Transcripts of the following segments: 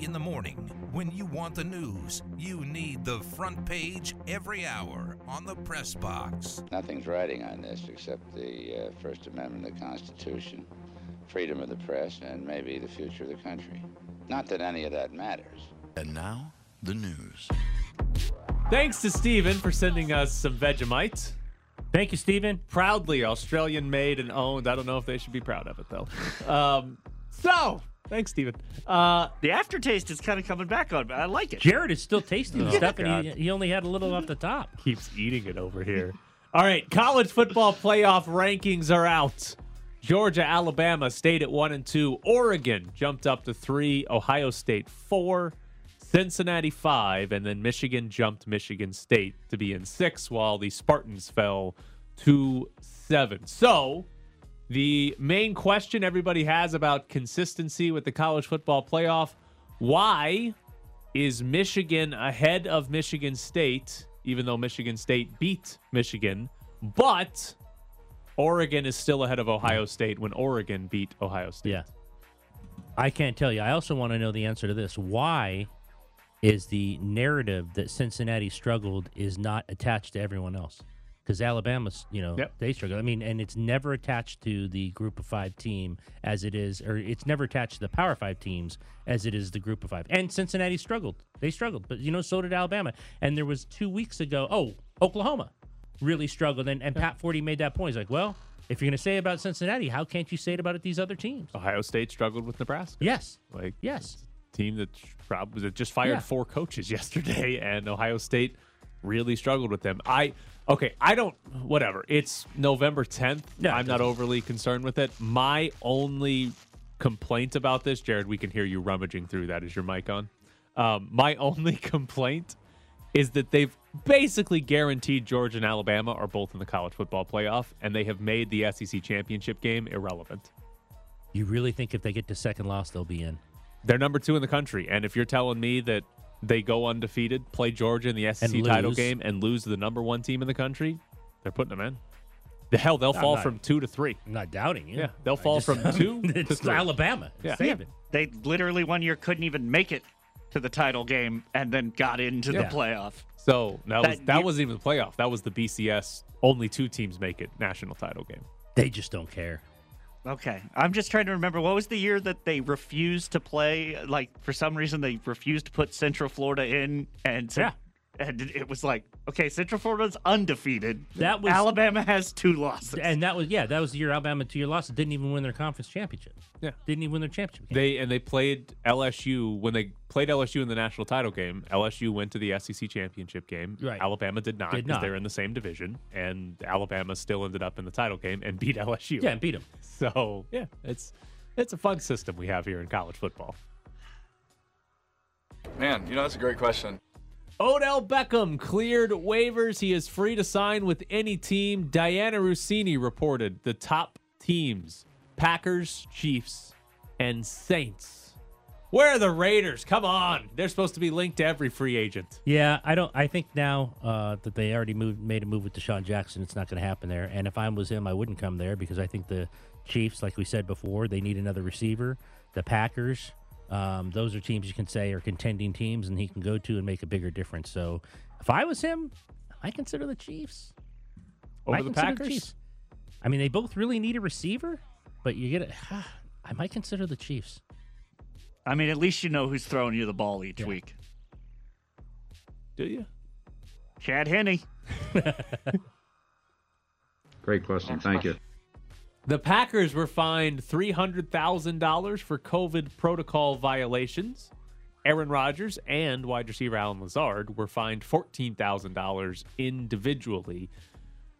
In the morning, when you want the news, you need the front page every hour on the press box. Nothing's writing on this except the uh, First Amendment of the Constitution, freedom of the press, and maybe the future of the country. Not that any of that matters. And now, the news. Thanks to Stephen for sending us some Vegemite. Thank you, Stephen. Proudly Australian made and owned. I don't know if they should be proud of it, though. Um, so, thanks, Steven. Uh, The aftertaste is kind of coming back on. but I like it. Jared is still tasting the Oh, stuff, and he, he only had a little off the top. keeps eating it over here. All right, college football playoff rankings are out. Georgia, Alabama stayed at one and two. Oregon jumped up to three. Ohio State four. Cincinnati five, and then Michigan jumped Michigan State to be in six, while the Spartans fell to seven. So, the main question everybody has about consistency with the college football playoff: Why is Michigan ahead of Michigan State, even though Michigan State beat Michigan, but Oregon is still ahead of Ohio State when Oregon beat Ohio State? Yeah. I can't tell you. I also want to know the answer to this. Why is the narrative that Cincinnati struggled is not attached to everyone else? Because Alabama's, you know, Yep. they struggle. I mean, and it's never attached to the group of five team as it is, or it's never attached to the power five teams as it is the group of five. And Cincinnati struggled. They struggled. But, you know, so did Alabama. And there was two weeks ago, oh, Oklahoma really struggled. And, and Pat Forde made that point. He's like, well, if you're going to say about Cincinnati, how can't you say it about these other teams? Ohio State struggled with Nebraska. Yes. Like Yes. team that probably that just fired Yeah. four coaches yesterday, and Ohio State really struggled with them. I okay, I don't whatever. It's November tenth. No, it I'm not doesn't- overly concerned with it. My only complaint about this, Jared, we can hear you rummaging through that. Is your mic on? Um, my only complaint is that they've basically guaranteed Georgia and Alabama are both in the college football playoff, and they have made the SEC championship game irrelevant. You really think if they get to second loss, they'll be in? They're number two in the country. And if you're telling me that they go undefeated, play Georgia in the SEC title game, and lose the number one team in the country, they're putting them in. The hell, they'll I'm fall not- from two to three. I'm not doubting you. Yeah, they'll I fall from two to three. Alabama. Yeah. Save it. They literally one year couldn't even make it to the title game and then got into Yeah. the playoff. So that, was That that wasn't even the playoff. That was the BCS. Only two teams make it national title game. They just don't care. Okay. I'm just trying to remember what was the year that they refused to play like for some reason they refused to put Central Florida in and said- Yeah. And it was like, okay, Central Florida's undefeated. That was- Alabama has two losses. And that was yeah, that was the year Alabama two year losses Didn't even win their conference championship. Yeah. Didn't even win their championship. Game. They and they played LSU when they played LSU in the national title game. LSU went to the SEC championship game. Right. Alabama did not Did because not. they're in the same division, and Alabama still ended up in the title game and beat LSU. yeah, and beat them. So yeah, it's it's a fun system we have here in college football. Man, you know, that's a great question. Odell Beckham cleared waivers. He is free to sign with any team. Dianna Russini reported the top teams Packers, Chiefs, and Saints. Where are the Raiders? Come on. They're supposed to be linked to every free agent. Yeah, I don't. I think now uh, that they already moved, made a move with DeSean Jackson, it's not going to happen there. And if I was him, I wouldn't come there because I think the Chiefs, like we said before, they need another receiver. The Packers, um, those are teams you can say are contending teams, and he can go to and make a bigger difference. So if I was him, I consider the Chiefs. Over I the consider Packers? Chiefs. I mean, they both really need a receiver, but you get it. I might consider the Chiefs. I mean, at least you know who's throwing you the ball each Yeah. week. Do you? Chad Henne. Great question. Thank you. The Packers were fined $300,000 for COVID protocol violations. Aaron Rodgers and wide receiver Allen Lazard were fined $14,000 individually.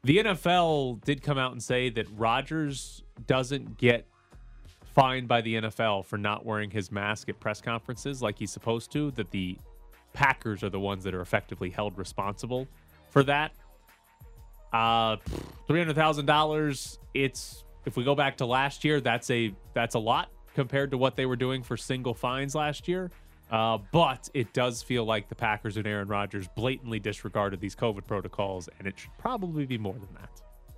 The NFL did come out and say that Rodgers doesn't get fined by the NFL for not wearing his mask at press conferences like he's supposed to, that the Packers are the ones that are effectively held responsible for that. Uh, three hundred thousand dollars. It's if we go back to last year, that's a that's a lot compared to what they were doing for single fines last year. Uh, but it does feel like the Packers and Aaron Rodgers blatantly disregarded these COVID protocols, and it should probably be more than that.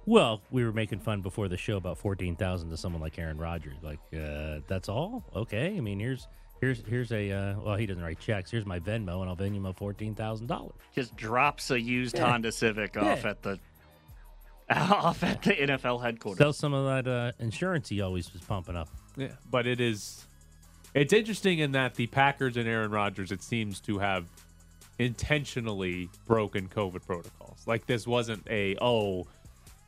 Well, we were making fun before the show about fourteen thousand to someone like Aaron Rodgers. Like, uh, that's all? Okay. I mean, here's Here's here's a uh, well, he doesn't write checks. Here's my Venmo, and I'll Venmo fourteen thousand dollars. Just drops a used Yeah. Honda Civic off at the off at the NFL headquarters. Sell some of that uh, insurance he always was pumping up. Yeah, but it is. It's interesting in that the Packers and Aaron Rodgers, it seems to have intentionally broken COVID protocols. Like this wasn't a oh,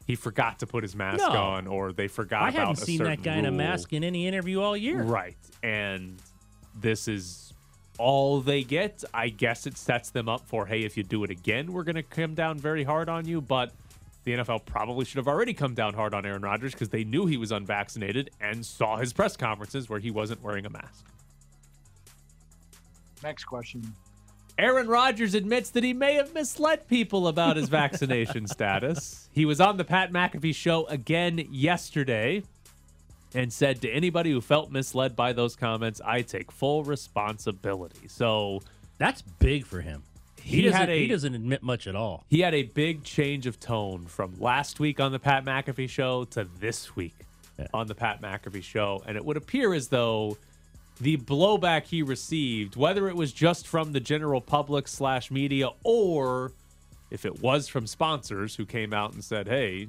he forgot to put his mask No. on, or they forgot I haven't seen that certain guy in a mask in any interview all year. Right, and this is all they get. I guess it sets them up for hey, if you do it again, we're going to come down very hard on you, but. The NFL probably should have already come down hard on Aaron Rodgers because they knew he was unvaccinated and saw his press conferences where he wasn't wearing a mask. Next question. Aaron Rodgers admits that he may have misled people about his vaccination status. He was on the Pat McAfee show again yesterday and said to anybody who felt misled by those comments, I take full responsibility. So That's big for him. He He, doesn't, a- he doesn't admit much at all. he had a big change of tone from last week on the Pat McAfee show to this week Yeah. on the Pat McAfee show. And it would appear as though the blowback he received, whether it was just from the general public slash media or if it was from sponsors who came out and said, hey,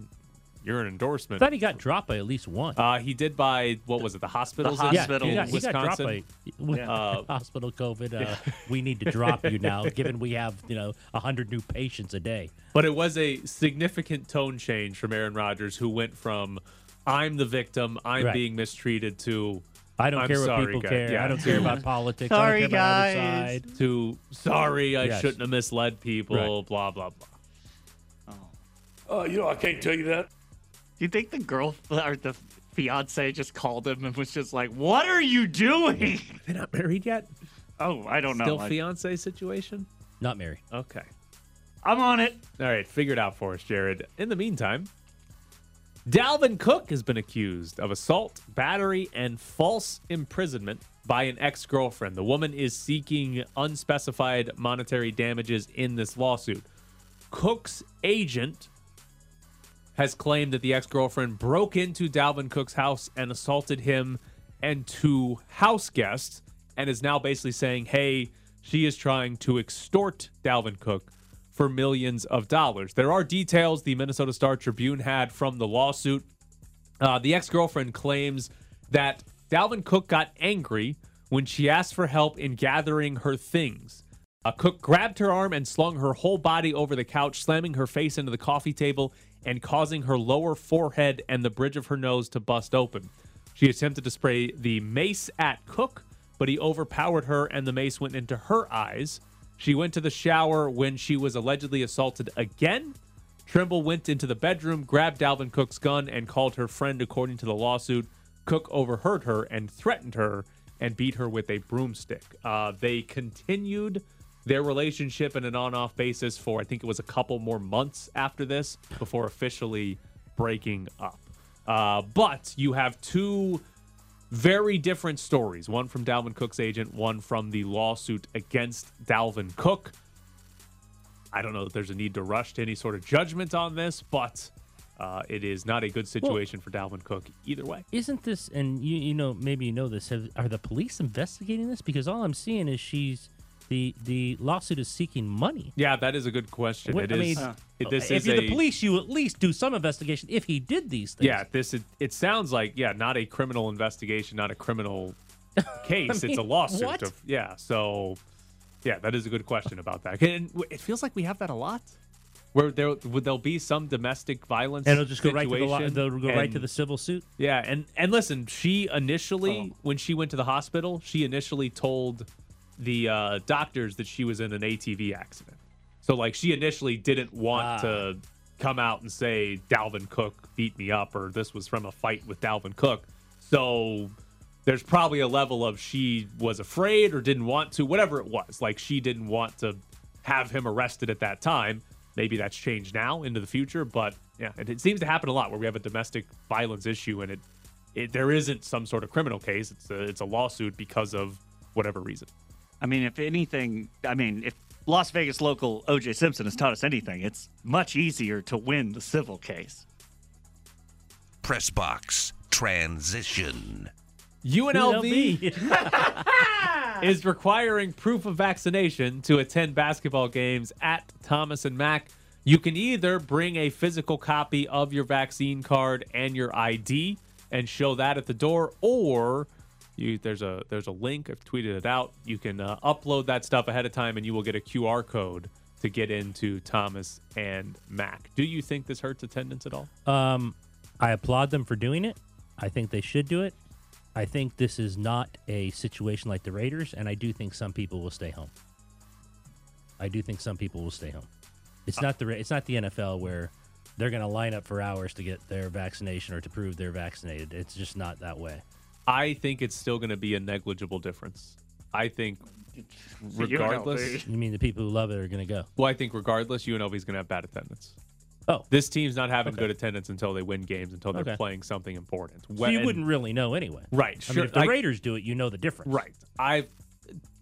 you're an endorsement. thought he got dropped by at least one. Uh, he did by, what was it, the hospitals The hospital. in he got, he got dropped Wisconsin? by with Uh, hospital COVID. Uh, we need to drop you now, given we have you know hundred new patients a day. But it was a significant tone change from Aaron Rodgers, who went from "I'm the victim, I'm Right. being mistreated" to I don't I'm care what people guys. care. Yeah. I don't care about politics. Sorry, I don't care about either guys. side. to "Sorry, I Yes. shouldn't have misled people." Right. Blah blah blah. Uh, you know, I can't tell you that. Do you think the girl or the fiance just called him and was just like, "What are you doing?" They're not married yet. Oh, I don't know. Still I- fiance situation. Not married. Okay. I'm on it. All right, figure it out for us, Jared. In the meantime, Dalvin Cook has been accused of assault, battery, and false imprisonment by an ex girlfriend. The woman is seeking unspecified monetary damages in this lawsuit. Cook's agent has claimed that the ex girlfriend broke into Dalvin Cook's house and assaulted him and two house guests, and is now basically saying, hey, she is trying to extort Dalvin Cook for millions of dollars. There are details the Minnesota Star Tribune had from the lawsuit. Uh, the ex girlfriend claims that Dalvin Cook got angry when she asked for help in gathering her things. Uh, Cook grabbed her arm and slung her whole body over the couch, slamming her face into the coffee table and causing her lower forehead and the bridge of her nose to bust open. She attempted to spray the mace at Cook, but he overpowered her and the mace went into her eyes. She went to the shower when she was allegedly assaulted again. Trimble went into the bedroom, grabbed Dalvin Cook's gun, and called her friend, according to the lawsuit. Cook overheard her and threatened her and beat her with a broomstick. Uh, they continued their relationship in an on off basis for, I think it was a couple more months after this before officially breaking up. Uh, but you have two very different stories one from Dalvin Cook's agent, one from the lawsuit against Dalvin Cook. I don't know that there's a need to rush to any sort of judgment on this, but uh, it is not a good situation for Dalvin Cook either way. Isn't this? And you you know maybe you know this. Have, are the police investigating this? Because all I'm seeing is she's the the lawsuit is seeking money. Yeah, that is a good question. What- It I is. mean, it- this if is you're a, the police, you at least do some investigation if he did these things. Yeah, this is, it sounds like yeah, not a criminal investigation, not a criminal case. it's a lawsuit. Of, yeah, so yeah, that is a good question about that. And it feels like we have that a lot. Where there would there'll be some domestic violence, and it'll just go right to the law, they'll go right to the civil suit. Yeah, and and listen, she Oh. initially when she went to the hospital, she initially told the uh, doctors that she was in an ATV accident. So like she initially didn't want Ah. to come out and say Dalvin Cook beat me up or this was from a fight with Dalvin Cook. So there's probably a level of she was afraid or didn't want to, whatever it was. Like she didn't want to have him arrested at that time. Maybe that's changed now into the future, but yeah, it, it seems to happen a lot where we have a domestic violence issue and it, it there isn't some sort of criminal case. It's a, it's a lawsuit because of whatever reason. I mean, if anything, I mean, if Las Vegas local O.J. Simpson has taught us anything, it's much easier to win the civil case. Press box transition. UNLV is requiring proof of vaccination to attend basketball games at Thomas and Mack. You can either bring a physical copy of your vaccine card and your ID and show that at the door, or you, there's a there's a link. I've tweeted it out. You can uh, upload that stuff ahead of time, and you will get a QR code to get into Thomas and Mack. Do you think this hurts attendance at all? Um, I applaud them for doing it. I think they should do it. I think this is not a situation like the Raiders, and I do think some people will stay home. I do think some people will stay home. It's not the it's not the NFL where they're going to line up for hours to get their vaccination or to prove they're vaccinated. It's just not that way. I think it's still going to be a negligible difference. I think regardless. You mean the people who love it are going to go? Well, I think regardless, UNLV is going to have bad attendance. Oh, This team's not having Okay. good attendance until they win games, until they're Okay. playing something important. so you wouldn't really know anyway, Right, I sure. mean, if the I- Raiders do it, you know the difference, Right. I've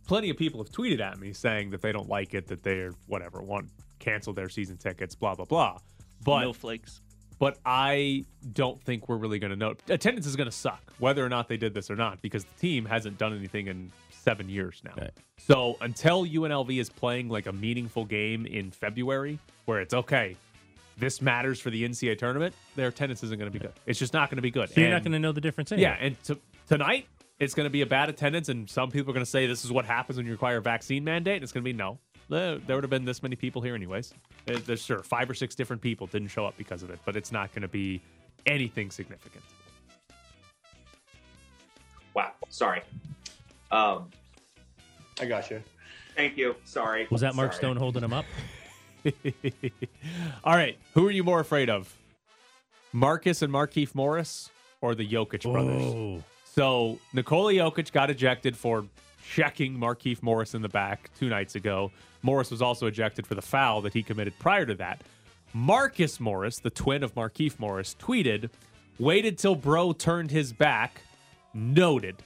plenty of people have tweeted at me saying that they don't like it, that they're whatever, want cancel their season tickets, blah blah blah. But no flakes. But I don't think we're really going to know. Attendance is going to suck, whether or not they did this or not, because the team hasn't done anything in seven years now. Right. So until UNLV is playing like a meaningful game in February, where it's okay, this matters for the NCAA tournament, their attendance isn't going to be good. It's just not going to be good. So you're not going to know the difference anyway. yeah, and to, tonight it's going to be a bad attendance, and some people are going to say this is what happens when you require a vaccine mandate. And it's going to be no. There, there would have been this many people here anyways. Uh, There's sure five or six different people didn't show up because of it, but it's not going to be anything significant. Wow. Sorry. Um, I got you. thank you. Sorry. Was that Mark Sorry. Stone holding him up? All right, who are you more afraid of, Marcus and Markieff Morris, or the Jokic brothers? So Nikola Jokic got ejected for checking Markieff Morris in the back two nights ago. Morris was also ejected for the foul that he committed prior to that. Marcus Morris, the twin of Markieff Morris, tweeted, waited till bro turned his back, noted.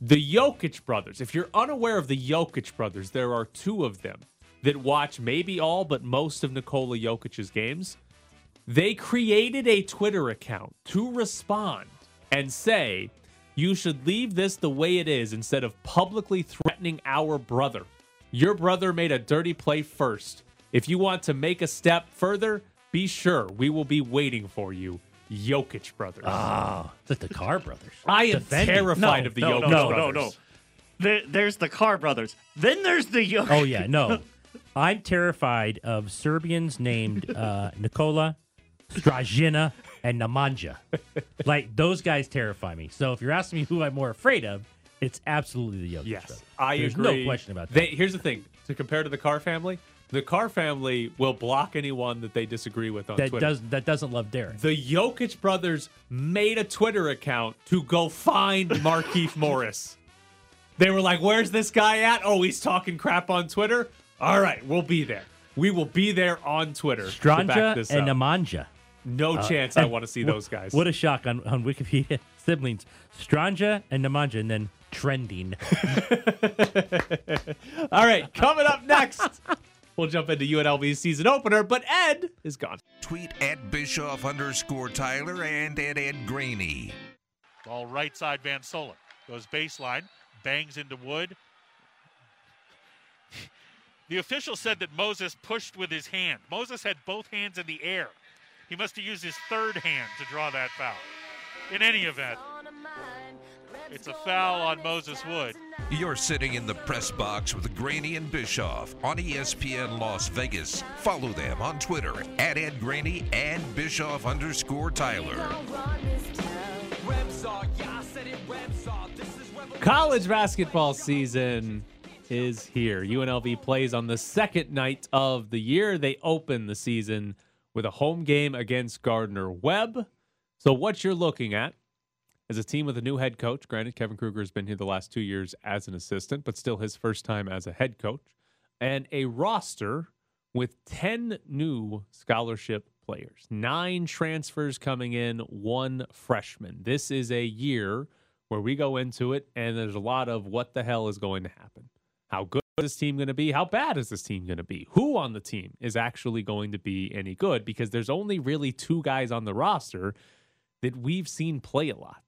The Jokic brothers, if you're unaware of the Jokic brothers, there are two of them that watch maybe all but most of Nikola Jokic's games. They created a Twitter account to respond and say, you should leave this the way it is instead of publicly threatening our brother. Your brother made a dirty play first. If you want to make a step further, be sure we will be waiting for you. Jokic brothers. oh, the Carr brothers. I am Defending. terrified No, of the no, Jokic no, no, brothers. no, no. There, there's the Carr brothers. Then there's the Jokic. Oh yeah, no. I'm terrified of Serbians named uh, Nikola, Strahinja, and Nemanja. Like those guys terrify me. So if you're asking me who I'm more afraid of, it's absolutely the Jokic Yes, brothers. I There's agree. no question about that. They, here's the thing: to compare to the Carr family, the Carr family will block anyone that they disagree with on that Twitter. does that doesn't love Derek. the Jokic brothers made a Twitter account to go find Markieff Morris. They were like, "Where's this guy at? Oh, he's talking crap on Twitter. All right, we'll be there. We will be there on Twitter Strahinja and up. Nemanja. No uh, chance I want to see those guys. What a shock on, on Wikipedia. Siblings. Strahinja and Nemanja, and then trending. All right, coming up next, we'll jump into UNLV's season opener, but Ed is gone. Tweet at Bischoff underscore Tyler and at Ed Graney. Ball right side, Van Solen. Goes baseline, bangs into Wood. The official said that Moses pushed with his hand. Moses had both hands in the air. He must have used his third hand to draw that foul. In any event, it's a foul on Moses Wood. You're sitting in the press box with Graney and Bischoff on ESPN Las Vegas. Follow them on Twitter at Ed Graney and Bischoff underscore Tyler. College basketball season is here. UNLV plays on the second night of the year. They open the season with a home game against Gardner Webb. So, what you're looking at is a team with a new head coach. Granted, Kevin Kruger has been here the last two years as an assistant, but still his first time as a head coach, and a roster with 10 new scholarship players, nine transfers coming in, one freshman. This is a year where we go into it and there's a lot of what the hell is going to happen. How good is this team going to be? How bad is this team going to be? Who on the team is actually going to be any good? Because there's only really two guys on the roster that we've seen play a lot.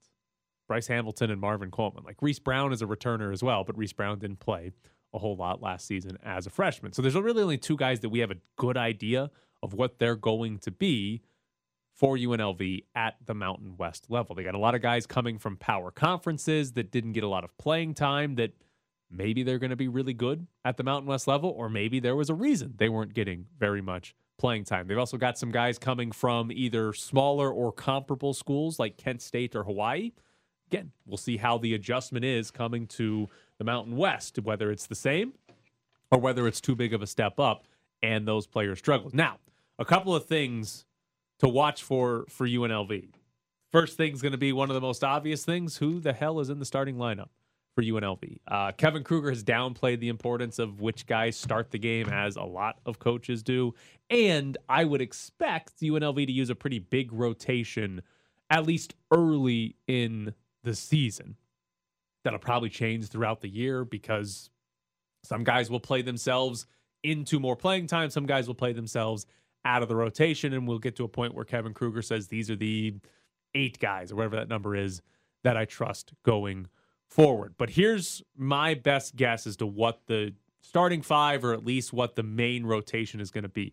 Bryce Hamilton and Marvin Coleman. Like Reese Brown is a returner as well, but Reese Brown didn't play a whole lot last season as a freshman. So there's really only two guys that we have a good idea of what they're going to be for UNLV at the Mountain West level. They got a lot of guys coming from power conferences that didn't get a lot of playing time that maybe they're going to be really good at the Mountain West level, or maybe there was a reason they weren't getting very much playing time. They've also got some guys coming from either smaller or comparable schools like Kent State or Hawaii. Again, we'll see how the adjustment is coming to the Mountain West, whether it's the same or whether it's too big of a step up and those players struggle. Now, a couple of things to watch for for UNLV. First thing's going to be one of the most obvious things: who the hell is in the starting lineup for UNLV? Uh, Kevin Kruger has downplayed the importance of which guys start the game, as a lot of coaches do, and I would expect UNLV to use a pretty big rotation, at least early in the season. That'll probably change throughout the year because some guys will play themselves into more playing time. Some guys will play themselves out of the rotation, and we'll get to a point where Kevin Kruger says these are the eight guys or whatever that number is that I trust going forward. But here's my best guess as to what the starting five or at least what the main rotation is going to be.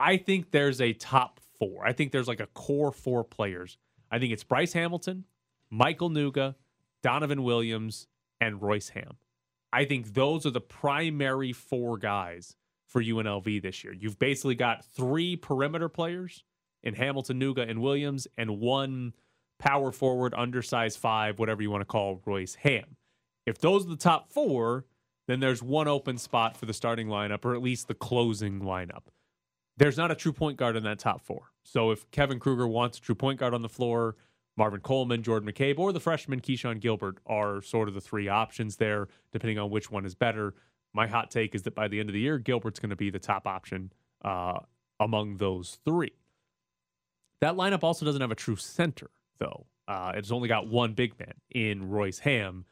I think there's a top four. I think there's like a core four players. I think it's Bryce Hamilton, Michael Nuga, Donovan Williams, and Royce Ham. I think those are the primary four guys for UNLV this year. You've basically got three perimeter players in Hamilton, Nuga, and Williams, and one power forward, undersized five, whatever you want to call Royce Ham. If those are the top four, then there's one open spot for the starting lineup, or at least the closing lineup. There's not a true point guard in that top four. So if Kevin Kruger wants a true point guard on the floor, Marvin Coleman, Jordan McCabe, or the freshman Keshon Gilbert are sort of the three options there, depending on which one is better. My hot take is that by the end of the year, Gilbert's going to be the top option uh, among those three. That lineup also doesn't have a true center, though. Uh, it's only got one big man in Royce Ham.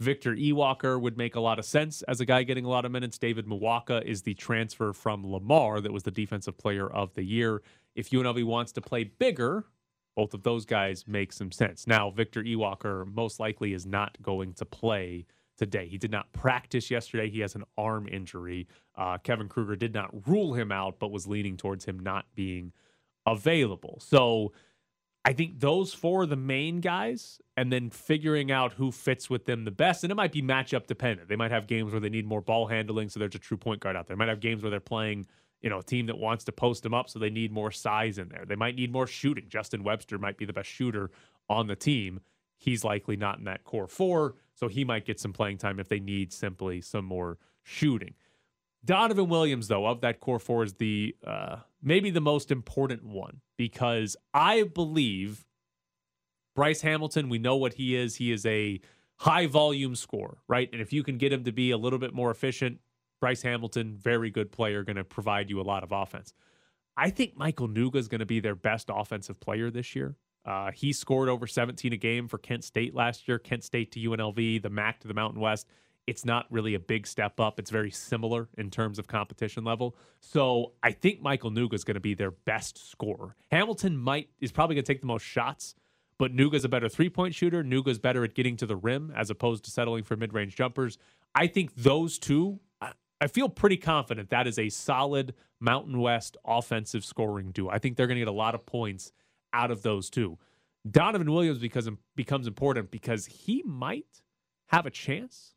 Victor Iwuakor would make a lot of sense as a guy getting a lot of minutes. David Muoka is the transfer from Lamar that was the defensive player of the year. If UNLV wants to play bigger, both of those guys make some sense. Now, Victor Iwuakor most likely is not going to play today. He did not practice yesterday. He has an arm injury. Uh, Kevin Kruger did not rule him out, but was leaning towards him not being available. So I think those four are the main guys, and then figuring out who fits with them the best. And it might be matchup dependent. They might have games where they need more ball handling, so there's a true point guard out there. They might have games where they're playing, you know, a team that wants to post them up, so they need more size in there. They might need more shooting. Justin Webster might be the best shooter on the team. He's likely not in that core four, so he might get some playing time if they need simply some more shooting. Donovan Williams, though, of that core four is the uh, maybe the most important one because I believe Bryce Hamilton, we know what he is. He is a high volume scorer, right? And if you can get him to be a little bit more efficient, Bryce Hamilton, very good player, going to provide you a lot of offense. I think Michael Nuga is going to be their best offensive player this year. Uh, he scored over 17 a game for Kent State last year. Kent State to UNLV, the MAC to the Mountain West. It's not really a big step up. It's very similar in terms of competition level. So I think Michael Nuga is going to be their best scorer. Hamilton might is probably going to take the most shots, but Nuga's a better three point shooter. Nuga's better at getting to the rim as opposed to settling for mid range jumpers. I think those two. I feel pretty confident that is a solid Mountain West offensive scoring duo. I think they're going to get a lot of points out of those two. Donovan Williams because becomes important because he might have a chance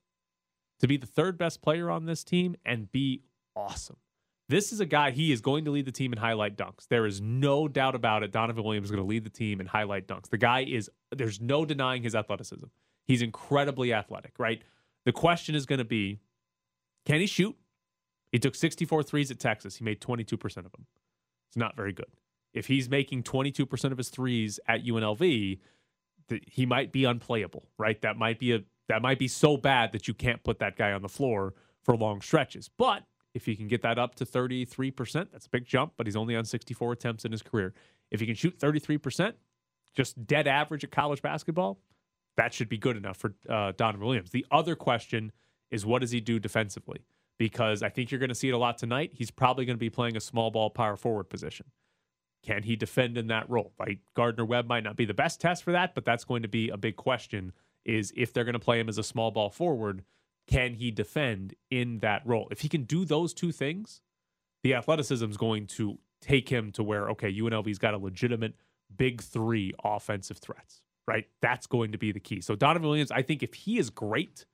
to be the third best player on this team and be awesome. This is a guy, he is going to lead the team in highlight dunks. There is no doubt about it. Donovan Williams is going to lead the team in highlight dunks. The guy is, there's no denying his athleticism. He's incredibly athletic, right? The question is going to be can he shoot? He took 64 threes at Texas. He made 22% of them. It's not very good. If he's making 22% of his threes at UNLV, he might be unplayable, right? That might be a that might be so bad that you can't put that guy on the floor for long stretches. But if he can get that up to 33%, that's a big jump, but he's only on 64 attempts in his career. If he can shoot 33%, just dead average at college basketball, that should be good enough for uh, Donovan Williams. The other question is what does he do defensively? Because I think you're going to see it a lot tonight. He's probably going to be playing a small ball power forward position. Can he defend in that role? Right? Gardner Webb might not be the best test for that, but that's going to be a big question is if they're going to play him as a small ball forward, can he defend in that role? If he can do those two things, the athleticism is going to take him to where, okay, UNLV's got a legitimate big three offensive threats, right? That's going to be the key. So Donovan Williams, I think if he is great,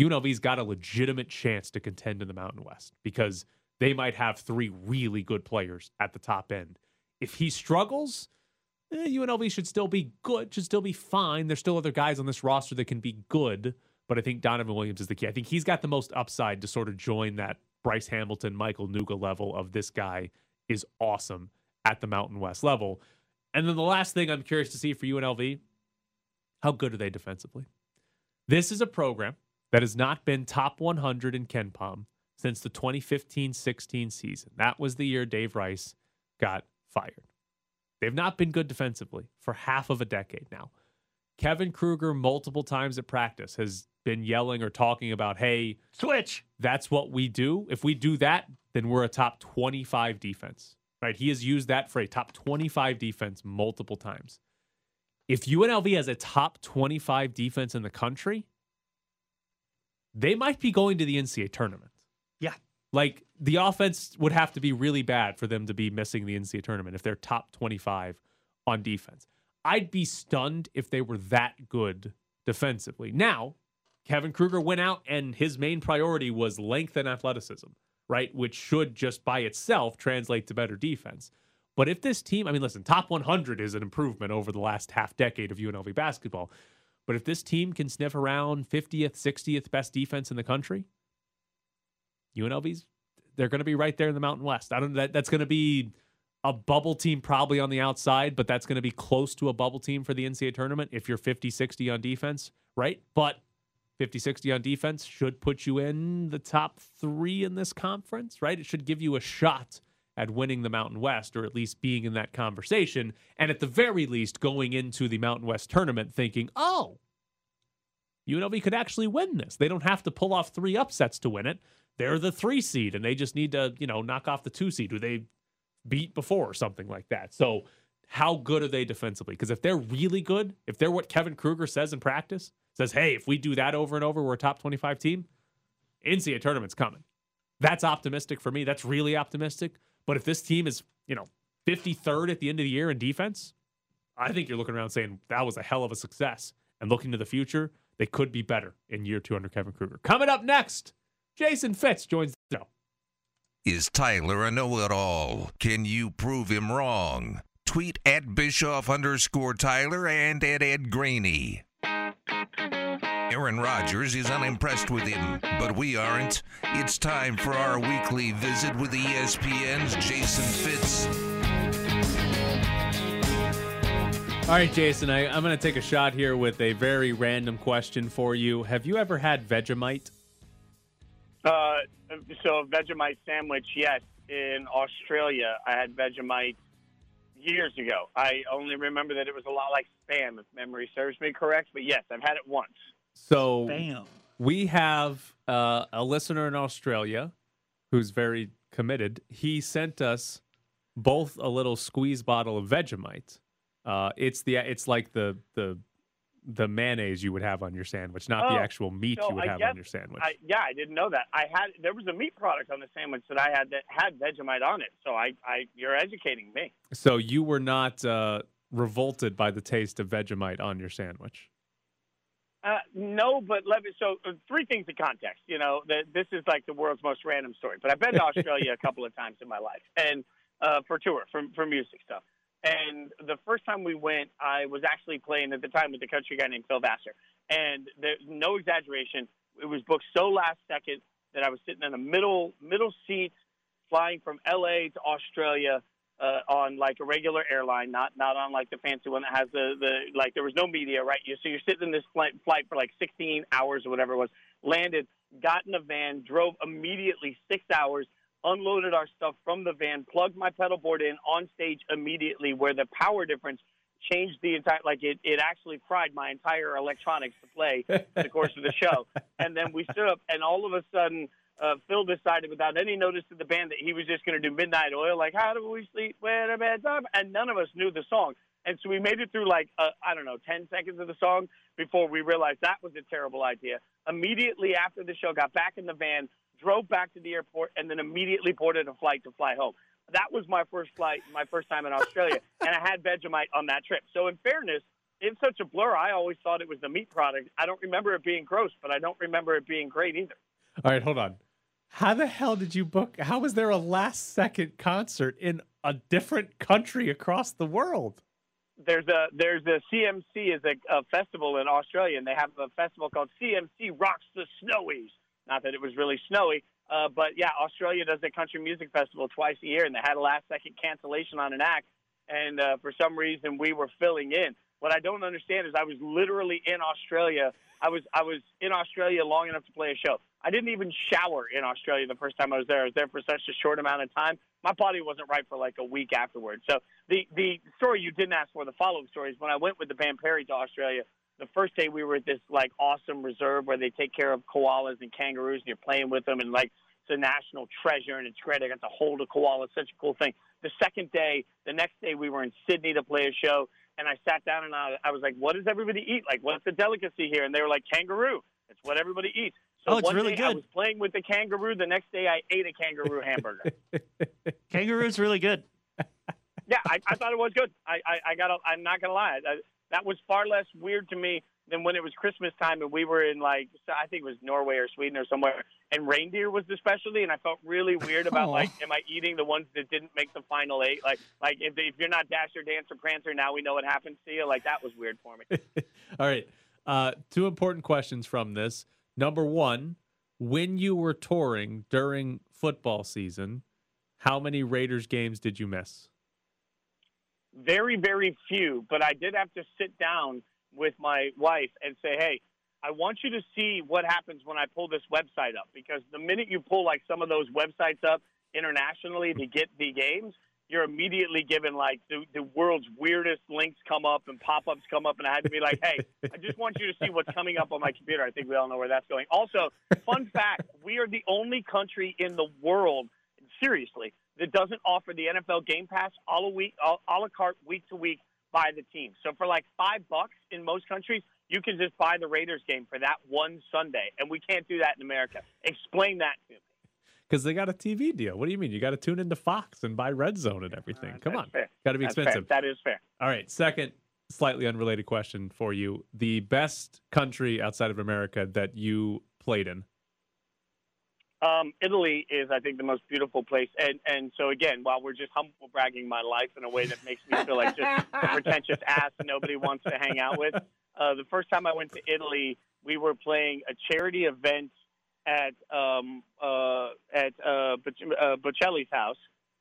UNLV's got a legitimate chance to contend in the Mountain West because they might have three really good players at the top end. If he struggles, eh, UNLV should still be good, should still be fine. There's still other guys on this roster that can be good, but I think Donovan Williams is the key. I think he's got the most upside to sort of join that Bryce Hamilton, Michael Nuga level of this guy is awesome at the Mountain West level. And then the last thing I'm curious to see for UNLV, how good are they defensively? This is a program that has not been top 100 in KenPom since the 2015-16 season. That was the year Dave Rice got fired. They've not been good defensively for half of a decade now. Kevin Kruger, multiple times at practice, has been yelling or talking about, hey, switch. That's what we do. If we do that, then we're a top 25 defense, right? He has used that for a top 25 defense, multiple times. If UNLV has a top 25 defense in the country, they might be going to the NCAA tournament. Yeah. Like the offense would have to be really bad for them to be missing the NCAA tournament if they're top 25 on defense. I'd be stunned if they were that good defensively. Now, Kevin Kruger went out and his main priority was length and athleticism, right? Which should just by itself translate to better defense. But if this team, I mean, listen, top 100 is an improvement over the last half decade of UNLV basketball. But if this team can sniff around 50th, 60th best defense in the country, UNLV's they're going to be right there in the Mountain West. I don't that that's going to be a bubble team probably on the outside, but that's going to be close to a bubble team for the NCAA tournament if you're 50-60 on defense, right? But 50-60 on defense should put you in the top 3 in this conference, right? It should give you a shot at winning the Mountain West or at least being in that conversation and at the very least going into the Mountain West tournament thinking, "Oh, UNLV could actually win this. They don't have to pull off three upsets to win it. They're the three seed, and they just need to, you know, knock off the two seed who they beat before or something like that. So, how good are they defensively? Because if they're really good, if they're what Kevin Kruger says in practice, says, hey, if we do that over and over, we're a top 25 team, NCAA tournament's coming. That's optimistic for me. That's really optimistic. But if this team is, you know, 53rd at the end of the year in defense, I think you're looking around saying that was a hell of a success. And looking to the future, they could be better in year two under Kevin Kruger. Coming up next, Jason Fitz joins the show. Is Tyler a know it all? Can you prove him wrong? Tweet at Bischoff underscore Tyler and at Ed Graney. Aaron Rodgers is unimpressed with him, but we aren't. It's time for our weekly visit with ESPN's Jason Fitz. All right, Jason, I, I'm going to take a shot here with a very random question for you. Have you ever had Vegemite? Uh, so Vegemite sandwich, yes. In Australia, I had Vegemite years ago. I only remember that it was a lot like spam, if memory serves me correct. But yes, I've had it once. So Bam. we have uh, a listener in Australia who's very committed. He sent us both a little squeeze bottle of Vegemite. Uh, it's the it's like the the the mayonnaise you would have on your sandwich, not the Oh, actual meat so you would I have guess on your sandwich. I, yeah, I didn't know that. I had there was a meat product on the sandwich that I had that had Vegemite on it. So I, I you're educating me. so you were not uh, revolted by the taste of Vegemite on your sandwich. Uh, no, but let me. So uh, three things in context. You know, that this is like the world's most random story. But I've been to Australia a couple of times in my life, and uh, for tour, for for music stuff. And the first time we went, I was actually playing at the time with a country guy named Phil Vassar. And there's no exaggeration, it was booked so last second that I was sitting in a middle middle seat, flying from LA to Australia uh, on like a regular airline, not not on like the fancy one that has the the like there was no media, right? You so you're sitting in this flight flight for like 16 hours or whatever it was. Landed, got in a van, drove immediately six hours, unloaded our stuff from the van, plugged my pedal board in on stage immediately, where the power difference changed the entire like it, it actually fried my entire electronics to play the course of the show. And then we stood up, and all of a sudden, uh, Phil decided without any notice to the band that he was just going to do Midnight Oil, like "How do we sleep when a bad time?" And none of us knew the song, and so we made it through like uh, I don't know, ten seconds of the song before we realized that was a terrible idea. Immediately after the show, got back in the van, drove back to the airport, and then immediately boarded a flight to fly home. That was my first flight, my first time in Australia, and I had Vegemite on that trip. So in fairness, it's such a blur. I always thought it was the meat product. I don't remember it being gross, but I don't remember it being great either. All right, hold on. How the hell did you book? How was there a last second concert in a different country across the world? There's a there's a CMC is a, a festival in Australia, and they have a festival called CMC Rocks the Snowies. Not that it was really snowy, uh, but yeah, Australia does a country music festival twice a year, and they had a last second cancellation on an act, and uh, for some reason we were filling in. What I don't understand is I was literally in Australia. I was I was in Australia long enough to play a show. I didn't even shower in Australia the first time I was there. I was there for such a short amount of time. My body wasn't right for like a week afterwards. So the the story you didn't ask for, the follow up story, is when I went with the band Perry to Australia. The first day we were at this like awesome reserve where they take care of koalas and kangaroos, and you're playing with them, and like it's a national treasure, and it's great. I got to hold a koala. It's such a cool thing. The second day, the next day, we were in Sydney to play a show, and I sat down and I, I was like, "What does everybody eat? Like, what's the delicacy here?" And they were like, "Kangaroo. It's what everybody eats." So Oh, it's really day I good. was playing with the kangaroo. The next day, I ate a kangaroo hamburger. Kangaroo's really good. yeah, I, I thought it was good. I, I, I got. I'm not gonna lie. I, that was far less weird to me than when it was Christmas time and we were in like I think it was Norway or Sweden or somewhere, and reindeer was the specialty, and I felt really weird about Aw. like, am I eating the ones that didn't make the final eight? Like, like if if you're not Dasher, Dancer, Prancer, now we know what happens to you. Like that was weird for me. All right. Uh, two important questions from this. Number one, when you were touring during football season, how many Raiders games did you miss? very, very few, but I did have to sit down with my wife and say, hey, I want you to see what happens when I pull this website up because the minute you pull like some of those websites up internationally to get the games, you're immediately given like the, the world's weirdest links come up and pop ups come up, and I had to be like, hey, I just want you to see what's coming up on my computer. I think we all know where that's going. Also, fun fact we are the only country in the world, seriously, that doesn't offer the NFL Game Pass a la, week, a la carte week to week by the team. So for like five bucks in most countries, you can just buy the Raiders game for that one Sunday, and we can't do that in America. Explain that to me. Because they got a TV deal. What do you mean? You got to tune into Fox and buy Red Zone and everything. Come on. Got to be That's fair. expensive. That is fair. All right. Second, slightly unrelated question for you. The best country outside of America that you played in? Um, Italy is, I think, the most beautiful place, and and so again, while we're just humble bragging my life in a way that makes me feel like just a pretentious ass nobody wants to hang out with. Uh, the first time I went to Italy, we were playing a charity event at um, uh, at uh, uh, Bocelli's house,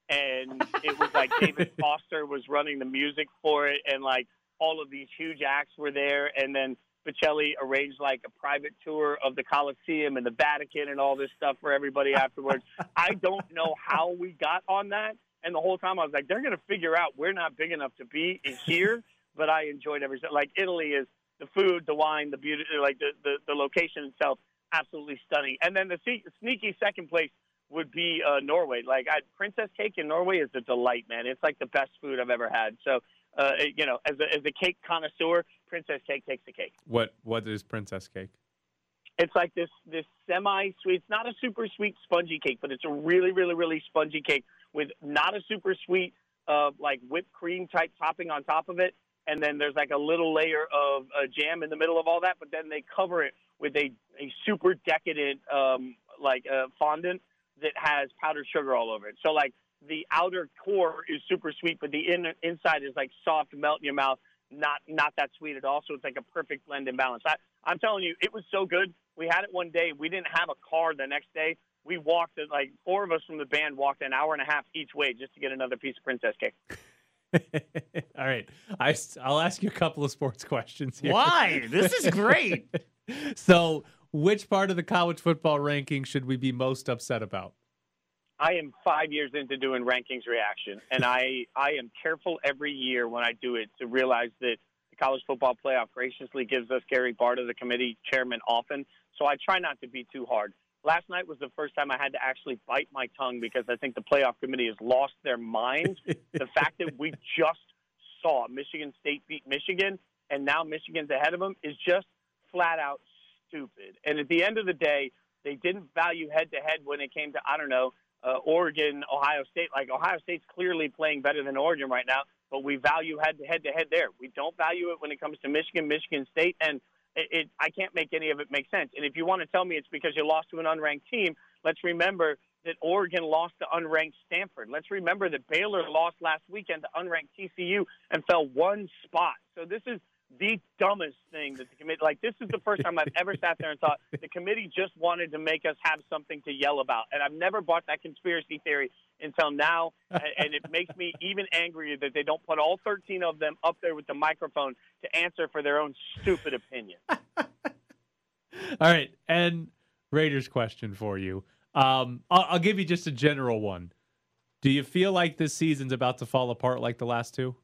and it was like David Foster was running the music for it, and like all of these huge acts were there, and then Bocelli arranged like a private tour of the Colosseum and the Vatican and all this stuff for everybody afterwards. I don't know how we got on that, and the whole time I was like, they're gonna figure out we're not big enough to be here, but I enjoyed every like Italy is the food, the wine, the beauty, like the the, the location itself, absolutely stunning. And then the sneaky second place would be uh, Norway. Like I, princess cake in Norway is a delight, man. It's like the best food I've ever had. So, uh, you know, as a, as a cake connoisseur, princess cake takes the cake. What What is princess cake? It's like this this semi sweet. It's not a super sweet spongy cake, but it's a really really really spongy cake with not a super sweet uh, like whipped cream type topping on top of it, and then there's like a little layer of uh, jam in the middle of all that. But then they cover it with a a super decadent um, like uh, fondant that has powdered sugar all over it. So like the outer core is super sweet, but the in, inside is like soft, melt in your mouth. Not not that sweet at all. So it's like a perfect blend and balance. I, I'm telling you, it was so good. We had it one day. We didn't have a car the next day. We walked like four of us from the band walked an hour and a half each way just to get another piece of princess cake. All right. I, will ask you a couple of sports questions here. Why? This is great. so, which part of the college football ranking should we be most upset about? I am five years into doing rankings reaction, and I, I am careful every year when I do it to realize that the college football playoff graciously gives us Gary Barta, the committee chairman, often. So I try not to be too hard. Last night was the first time I had to actually bite my tongue because I think the playoff committee has lost their mind. the fact that we just saw Michigan State beat Michigan and now Michigan's ahead of them is just flat out stupid. And at the end of the day, they didn't value head to head when it came to I don't know uh, Oregon, Ohio State. Like Ohio State's clearly playing better than Oregon right now, but we value head to head to head there. We don't value it when it comes to Michigan, Michigan State, and it, it, I can't make any of it make sense. And if you want to tell me it's because you lost to an unranked team, let's remember that Oregon lost to unranked Stanford. Let's remember that Baylor lost last weekend to unranked TCU and fell one spot. So this is the dumbest thing that the committee like this is the first time I've ever sat there and thought the committee just wanted to make us have something to yell about and I've never bought that conspiracy theory until now and it makes me even angrier that they don't put all 13 of them up there with the microphone to answer for their own stupid opinion. All right, and Raiders question for you. Um, I'll, I'll give you just a general one. Do you feel like this season's about to fall apart like the last two?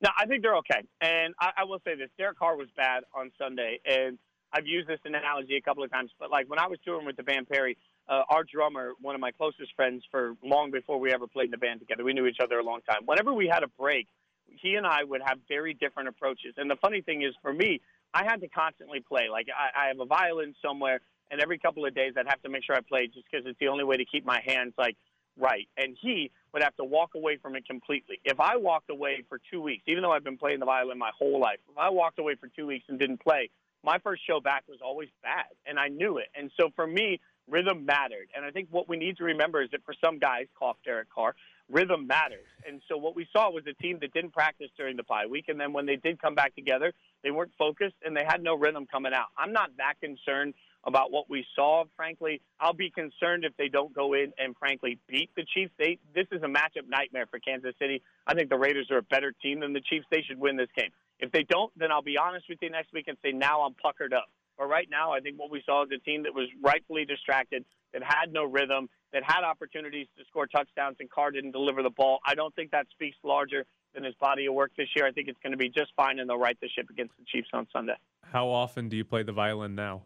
No, I think they're okay. And I, I will say this: Derek Carr was bad on Sunday, and I've used this analogy a couple of times. But like when I was touring with the band Perry, uh, our drummer, one of my closest friends for long before we ever played in the band together, we knew each other a long time. Whenever we had a break, he and I would have very different approaches. And the funny thing is, for me, I had to constantly play. Like I, I have a violin somewhere, and every couple of days I'd have to make sure I played, just because it's the only way to keep my hands like right. And he would have to walk away from it completely. If I walked away for two weeks, even though I've been playing the violin my whole life, if I walked away for two weeks and didn't play, my first show back was always bad, and I knew it. And so for me, rhythm mattered. And I think what we need to remember is that for some guys, cough Derek Carr, rhythm matters. And so what we saw was a team that didn't practice during the bye week, and then when they did come back together, they weren't focused and they had no rhythm coming out. I'm not that concerned about what we saw. Frankly, I'll be concerned if they don't go in and frankly beat the Chiefs. They this is a matchup nightmare for Kansas City. I think the Raiders are a better team than the Chiefs. They should win this game. If they don't, then I'll be honest with you next week and say now I'm puckered up. But right now, I think what we saw is a team that was rightfully distracted, that had no rhythm, that had opportunities to score touchdowns, and Carr didn't deliver the ball. I don't think that speaks larger than his body of work this year. I think it's going to be just fine, and they'll right the ship against the Chiefs on Sunday. How often do you play the violin now?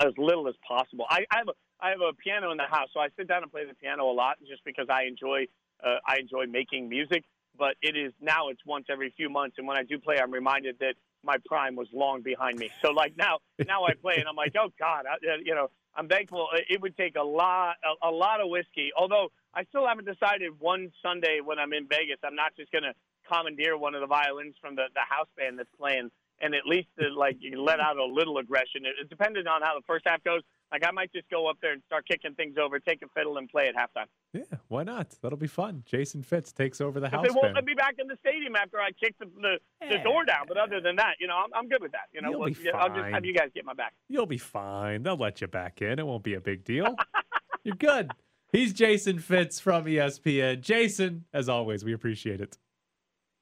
as little as possible. I, I have a I have a piano in the house, so I sit down and play the piano a lot, just because I enjoy uh, I enjoy making music. But it is now it's once every few months, and when I do play, I'm reminded that my prime was long behind me. So like now now I play, and I'm like, oh God, I, uh, you know, I'm thankful. Uh, it would take a lot a, a lot of whiskey. Although I still haven't decided one Sunday when I'm in Vegas, I'm not just gonna commandeer one of the violins from the the house band that's playing and at least to, like you let out a little aggression. It, it depended on how the first half goes. Like I might just go up there and start kicking things over, take a fiddle, and play at halftime. Yeah, why not? That'll be fun. Jason Fitz takes over the house. They won't band. let me back in the stadium after I kick the the, the door down. But other than that, you know, I'm, I'm good with that. You know, be I'll just have you guys get my back. You'll be fine. They'll let you back in. It won't be a big deal. You're good. He's Jason Fitz from ESPN. Jason, as always, we appreciate it.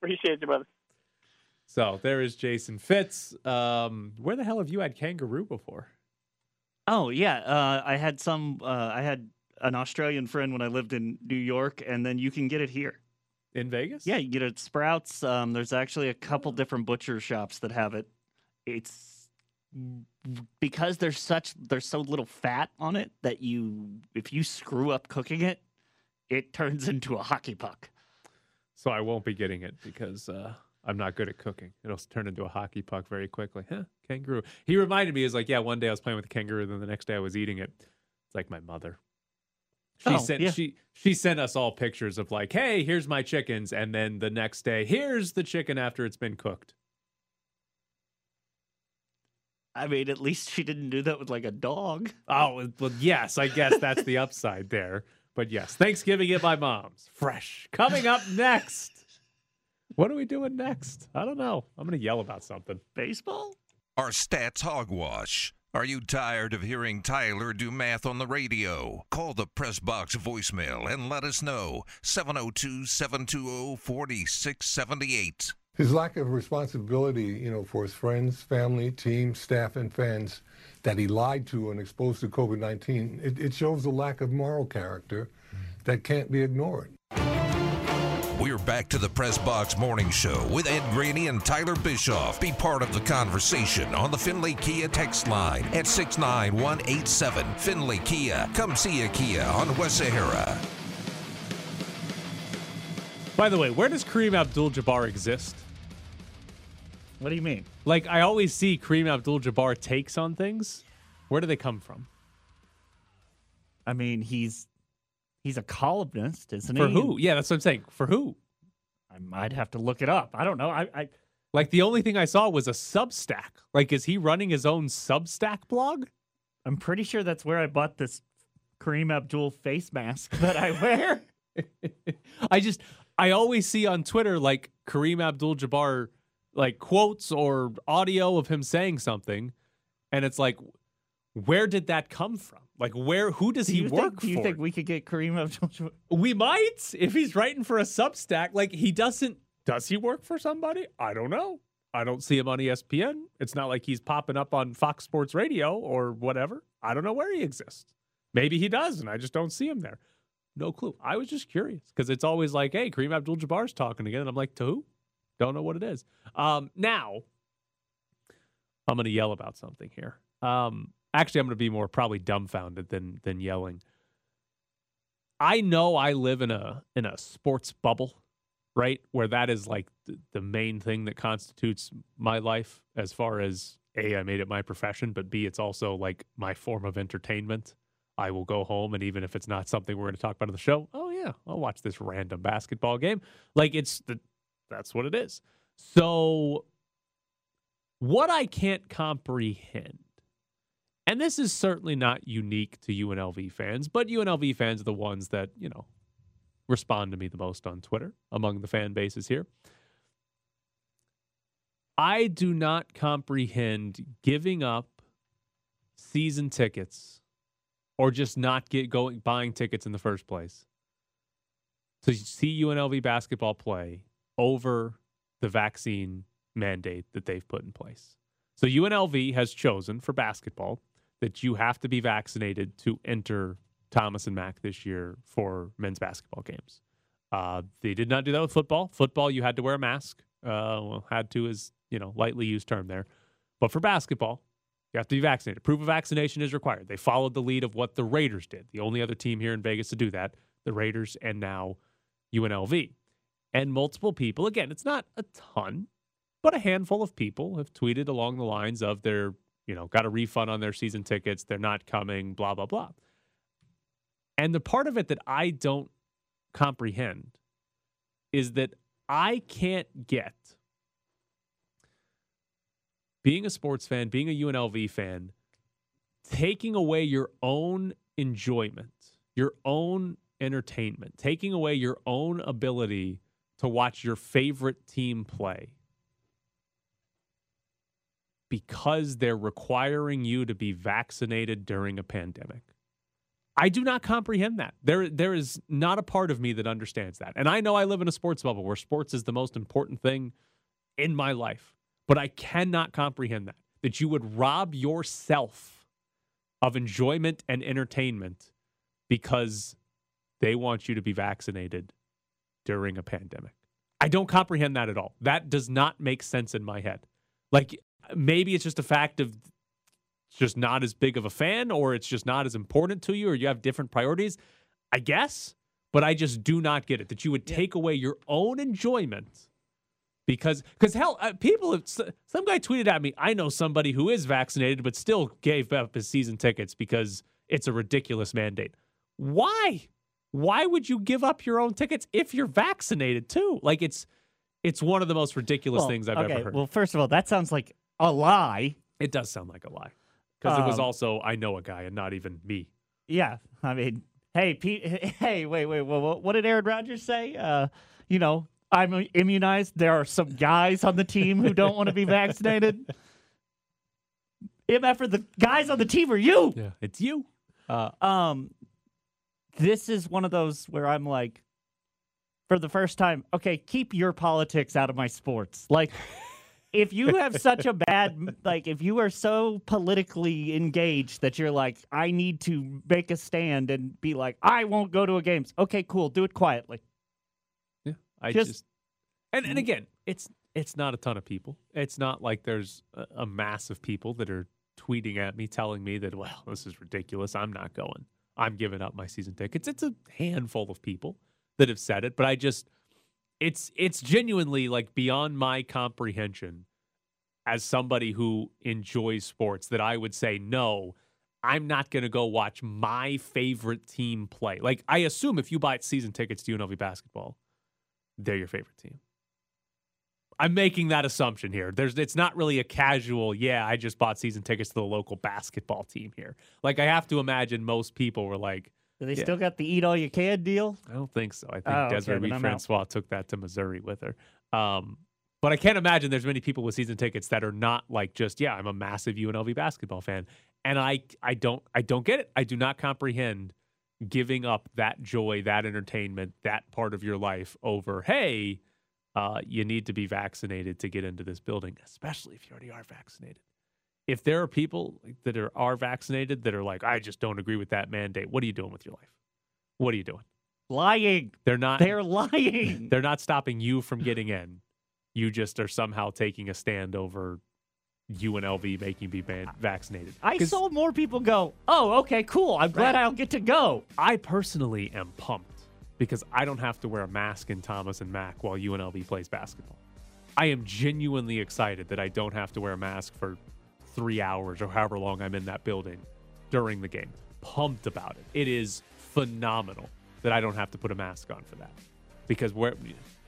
Appreciate you, brother. So there is Jason Fitz. Um, where the hell have you had kangaroo before? Oh yeah, uh, I had some. Uh, I had an Australian friend when I lived in New York, and then you can get it here in Vegas. Yeah, you get it at Sprouts. Um, there's actually a couple different butcher shops that have it. It's because there's such there's so little fat on it that you if you screw up cooking it, it turns into a hockey puck. So I won't be getting it because uh, I'm not good at cooking. It'll turn into a hockey puck very quickly. Huh? Kangaroo. He reminded me, is like, yeah, one day I was playing with a kangaroo, and then the next day I was eating it. It's like my mother. She Oh, sent yeah. she she sent us all pictures of like, hey, here's my chickens, and then the next day, here's the chicken after it's been cooked. I mean, at least she didn't do that with like a dog. Oh, well, yes, I guess that's the upside there. But yes, Thanksgiving at my mom's. Fresh. Coming up next. What are we doing next? I don't know. I'm going to yell about something. Baseball? Our stats hogwash. Are you tired of hearing Tyler do math on the radio? Call the press box voicemail and let us know. 702 720 4678. His lack of responsibility, you know, for his friends, family, team, staff, and fans that he lied to and exposed to COVID 19, it, it shows a lack of moral character that can't be ignored. We're back to the Press Box Morning Show with Ed Graney and Tyler Bischoff. Be part of the conversation on the Findlay Kia text line at 69187. Findlay Kia. Come see a Kia on West Sahara. By the way, where does Kareem Abdul-Jabbar exist? What do you mean? Like I always see Kareem Abdul-Jabbar takes on things. Where do they come from? I mean, he's he's a columnist, isn't For he? For who? Yeah, that's what I'm saying. For who? I might have to look it up. I don't know. I, I Like the only thing I saw was a Substack. Like, is he running his own Substack blog? I'm pretty sure that's where I bought this Kareem Abdul face mask that I wear. I just I always see on Twitter like Kareem Abdul-Jabbar like quotes or audio of him saying something, and it's like, where did that come from? Like, where? Who does do he work think, Do you think we could get Kareem Abdul? Jabbar? We might if he's writing for a Substack. Like, he doesn't. Does he work for somebody? I don't know. I don't see him on ESPN. It's not like he's popping up on Fox Sports Radio or whatever. I don't know where he exists. Maybe he does, and I just don't see him there. No clue. I was just curious because it's always like, hey, Kareem Abdul Jabbar's talking again. And I'm like, to who? Don't know what it is. Um, now, I'm going to yell about something here. Um, actually, I'm going to be more probably dumbfounded than than yelling. I know I live in a in a sports bubble, right? Where that is like the, the main thing that constitutes my life as far as A, I made it my profession, but B, it's also like my form of entertainment. I will go home and even if it's not something we're going to talk about on the show, oh yeah, I'll watch this random basketball game. Like it's the that's what it is. So what I can't comprehend and this is certainly not unique to UNLV fans, but UNLV fans are the ones that, you know, respond to me the most on Twitter among the fan bases here. I do not comprehend giving up season tickets or just not get going buying tickets in the first place to see UNLV basketball play over the vaccine mandate that they've put in place. So UNLV has chosen for basketball that you have to be vaccinated to enter Thomas and Mack this year for men's basketball games. Uh, they did not do that with football. Football, you had to wear a mask. Uh, well, had to is you know lightly used term there, but for basketball, you have to be vaccinated. Proof of vaccination is required. They followed the lead of what the Raiders did, the only other team here in Vegas to do that. The Raiders and now UNLV, and multiple people. Again, it's not a ton, but a handful of people have tweeted along the lines of their you know, got a refund on their season tickets. They're not coming, blah, blah, blah. And the part of it that I don't comprehend is that I can't get being a sports fan, being a UNLV fan, taking away your own enjoyment, your own entertainment, taking away your own ability to watch your favorite team play because they're requiring you to be vaccinated during a pandemic. I do not comprehend that. There there is not a part of me that understands that. And I know I live in a sports bubble where sports is the most important thing in my life, but I cannot comprehend that that you would rob yourself of enjoyment and entertainment because they want you to be vaccinated during a pandemic. I don't comprehend that at all. That does not make sense in my head. Like maybe it's just a fact of just not as big of a fan or it's just not as important to you or you have different priorities. I guess, but I just do not get it that you would take away your own enjoyment because because hell uh, people have, some guy tweeted at me I know somebody who is vaccinated but still gave up his season tickets because it's a ridiculous mandate. Why? Why would you give up your own tickets if you're vaccinated too? Like it's it's one of the most ridiculous Well, things I've okay, ever heard. Well, first of all, that sounds like a lie. It does sound like a lie because it was Um, also I know a guy and not even me. Yeah, I mean, hey, Pete, hey, wait, wait, what, what did Aaron Rodgers say? Uh, you know, I'm immunized. There are some guys on the team who don't want to be vaccinated. MF, for the guys on the team are you. Yeah, it's you. Uh, um, this is one of those where I'm like, for the first time, okay, keep your politics out of my sports. Like, if you have such a bad, like, if you are so politically engaged that you're like, I need to make a stand and be like, I won't go to a games. Okay, cool. Do it quietly. Yeah, I Just- just, and and again, it's it's not a ton of people. It's not like there's a, a mass of people that are tweeting at me telling me that well, this is ridiculous. I'm not going. I'm giving up my season tickets. It's a handful of people that have said it, but I just it's it's genuinely like beyond my comprehension as somebody who enjoys sports that I would say no. I'm not going to go watch my favorite team play. Like I assume if you buy season tickets to UNLV basketball, they're your favorite team. I'm making that assumption here. There's it's not really a casual, yeah, I just bought season tickets to the local basketball team here. Like I have to imagine most people were like Do they Yeah. still got the eat all you can deal? I don't think so. I think Oh, Desiree out. Francois took that to Missouri with her. Um, but I can't imagine there's many people with season tickets that are not like just yeah, I'm a massive UNLV basketball fan, and I I don't I don't get it. I do not comprehend giving up that joy, that entertainment, that part of your life over hey, uh, you need to be vaccinated to get into this building, especially if you already are vaccinated. If there are people that are, are vaccinated that are like, I just don't agree with that mandate, what are you doing with your life? What are you doing? Lying. They're not. They're lying. They're not stopping you from getting in. You just are somehow taking a stand over UNLV making be ban- vaccinated. I saw more people go, oh, okay, cool. I'm glad Right. I'll get to go. I personally am pumped because I don't have to wear a mask in Thomas and Mack while UNLV plays basketball. I am genuinely excited that I don't have to wear a mask for three hours or however long I'm in that building during the game. Pumped about it. It is phenomenal that I don't have to put a mask on for that. Because where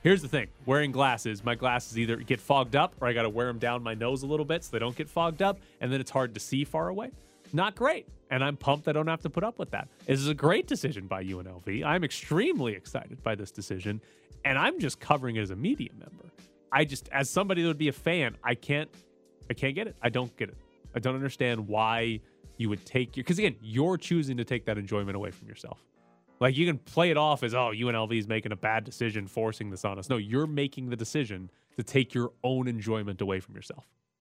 here's the thing, wearing glasses, my glasses either get fogged up or I got to wear them down my nose a little bit so they don't get fogged up, and then it's hard to see far away. Not great. And I'm pumped I don't have to put up with that. This is a great decision by UNLV. I'm extremely excited by this decision, and I'm just covering it as a media member. I just, as somebody that would be a fan, I can't, I can't get it. I don't get it. I don't understand why you would take your, because again, you're choosing to take that enjoyment away from yourself. Like you can play it off as, oh, UNLV is making a bad decision, forcing this on us. No, you're making the decision to take your own enjoyment away from yourself.